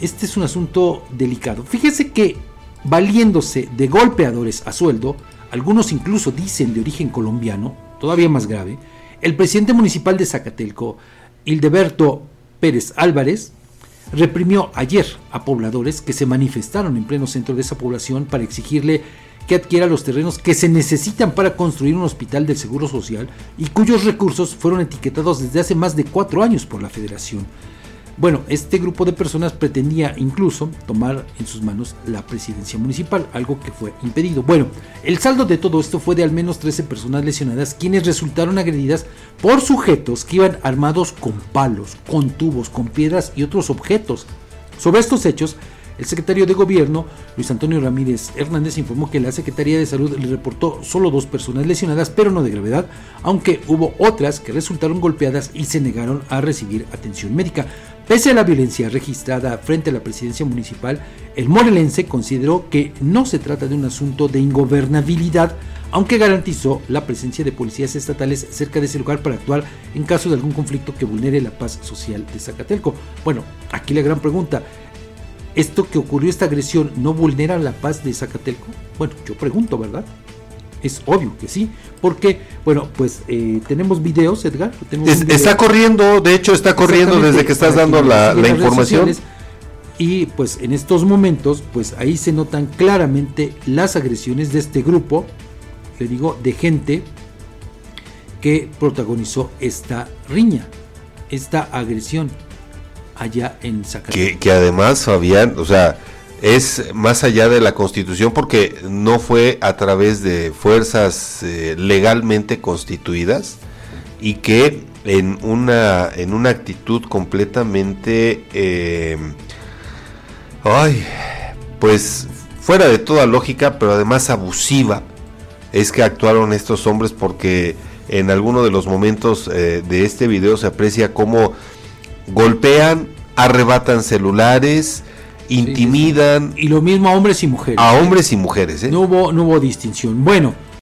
Este es un asunto delicado. Fíjese que valiéndose de golpeadores a sueldo, algunos incluso dicen de origen colombiano, todavía más grave, el presidente municipal de Zacatelco, Hildeberto Pérez Álvarez, reprimió ayer a pobladores que se manifestaron en pleno centro de esa población para exigirle que adquiera los terrenos que se necesitan para construir un hospital del Seguro Social y cuyos recursos fueron etiquetados desde hace más de cuatro años por la federación. Bueno, este grupo de personas pretendía incluso tomar en sus manos la presidencia municipal, algo que fue impedido. Bueno, el saldo de todo esto fue de al menos 13 personas lesionadas, quienes resultaron agredidas por sujetos que iban armados con palos, con tubos, con piedras y otros objetos. Sobre estos hechos, el secretario de Gobierno, Luis Antonio Ramírez Hernández, informó que la Secretaría de Salud le reportó solo dos personas lesionadas, pero no de gravedad, aunque hubo otras que resultaron golpeadas y se negaron a recibir atención médica. Pese a la violencia registrada frente a la presidencia municipal, el morelense consideró que no se trata de un asunto de ingobernabilidad, aunque garantizó la presencia de policías estatales cerca de ese lugar para actuar en caso de algún conflicto que vulnere la paz social de Zacatelco. Bueno, aquí la gran pregunta, ¿Esto que ocurrió, esta agresión, no vulnera la paz de Zacatelco? Bueno, yo pregunto, ¿verdad? Es obvio que sí, porque, bueno, pues eh, tenemos videos, Edgar. está corriendo, de hecho está corriendo desde que estás dando la, la información. Y pues en estos momentos, pues ahí se notan claramente las agresiones de este grupo, le digo, de gente que protagonizó esta riña, esta agresión allá en Zacatecas. Que, además, Fabián, o sea, es más allá de la constitución porque no fue a través de fuerzas eh, legalmente constituidas y que en una, en una actitud completamente, eh, ay, pues fuera de toda lógica, pero además abusiva, es que actuaron estos hombres porque en alguno de los momentos eh, de este video se aprecia cómo golpean, arrebatan celulares, intimidan. Y lo mismo a hombres y mujeres. A hombres y mujeres, ¿eh? No hubo, no hubo distinción. Bueno,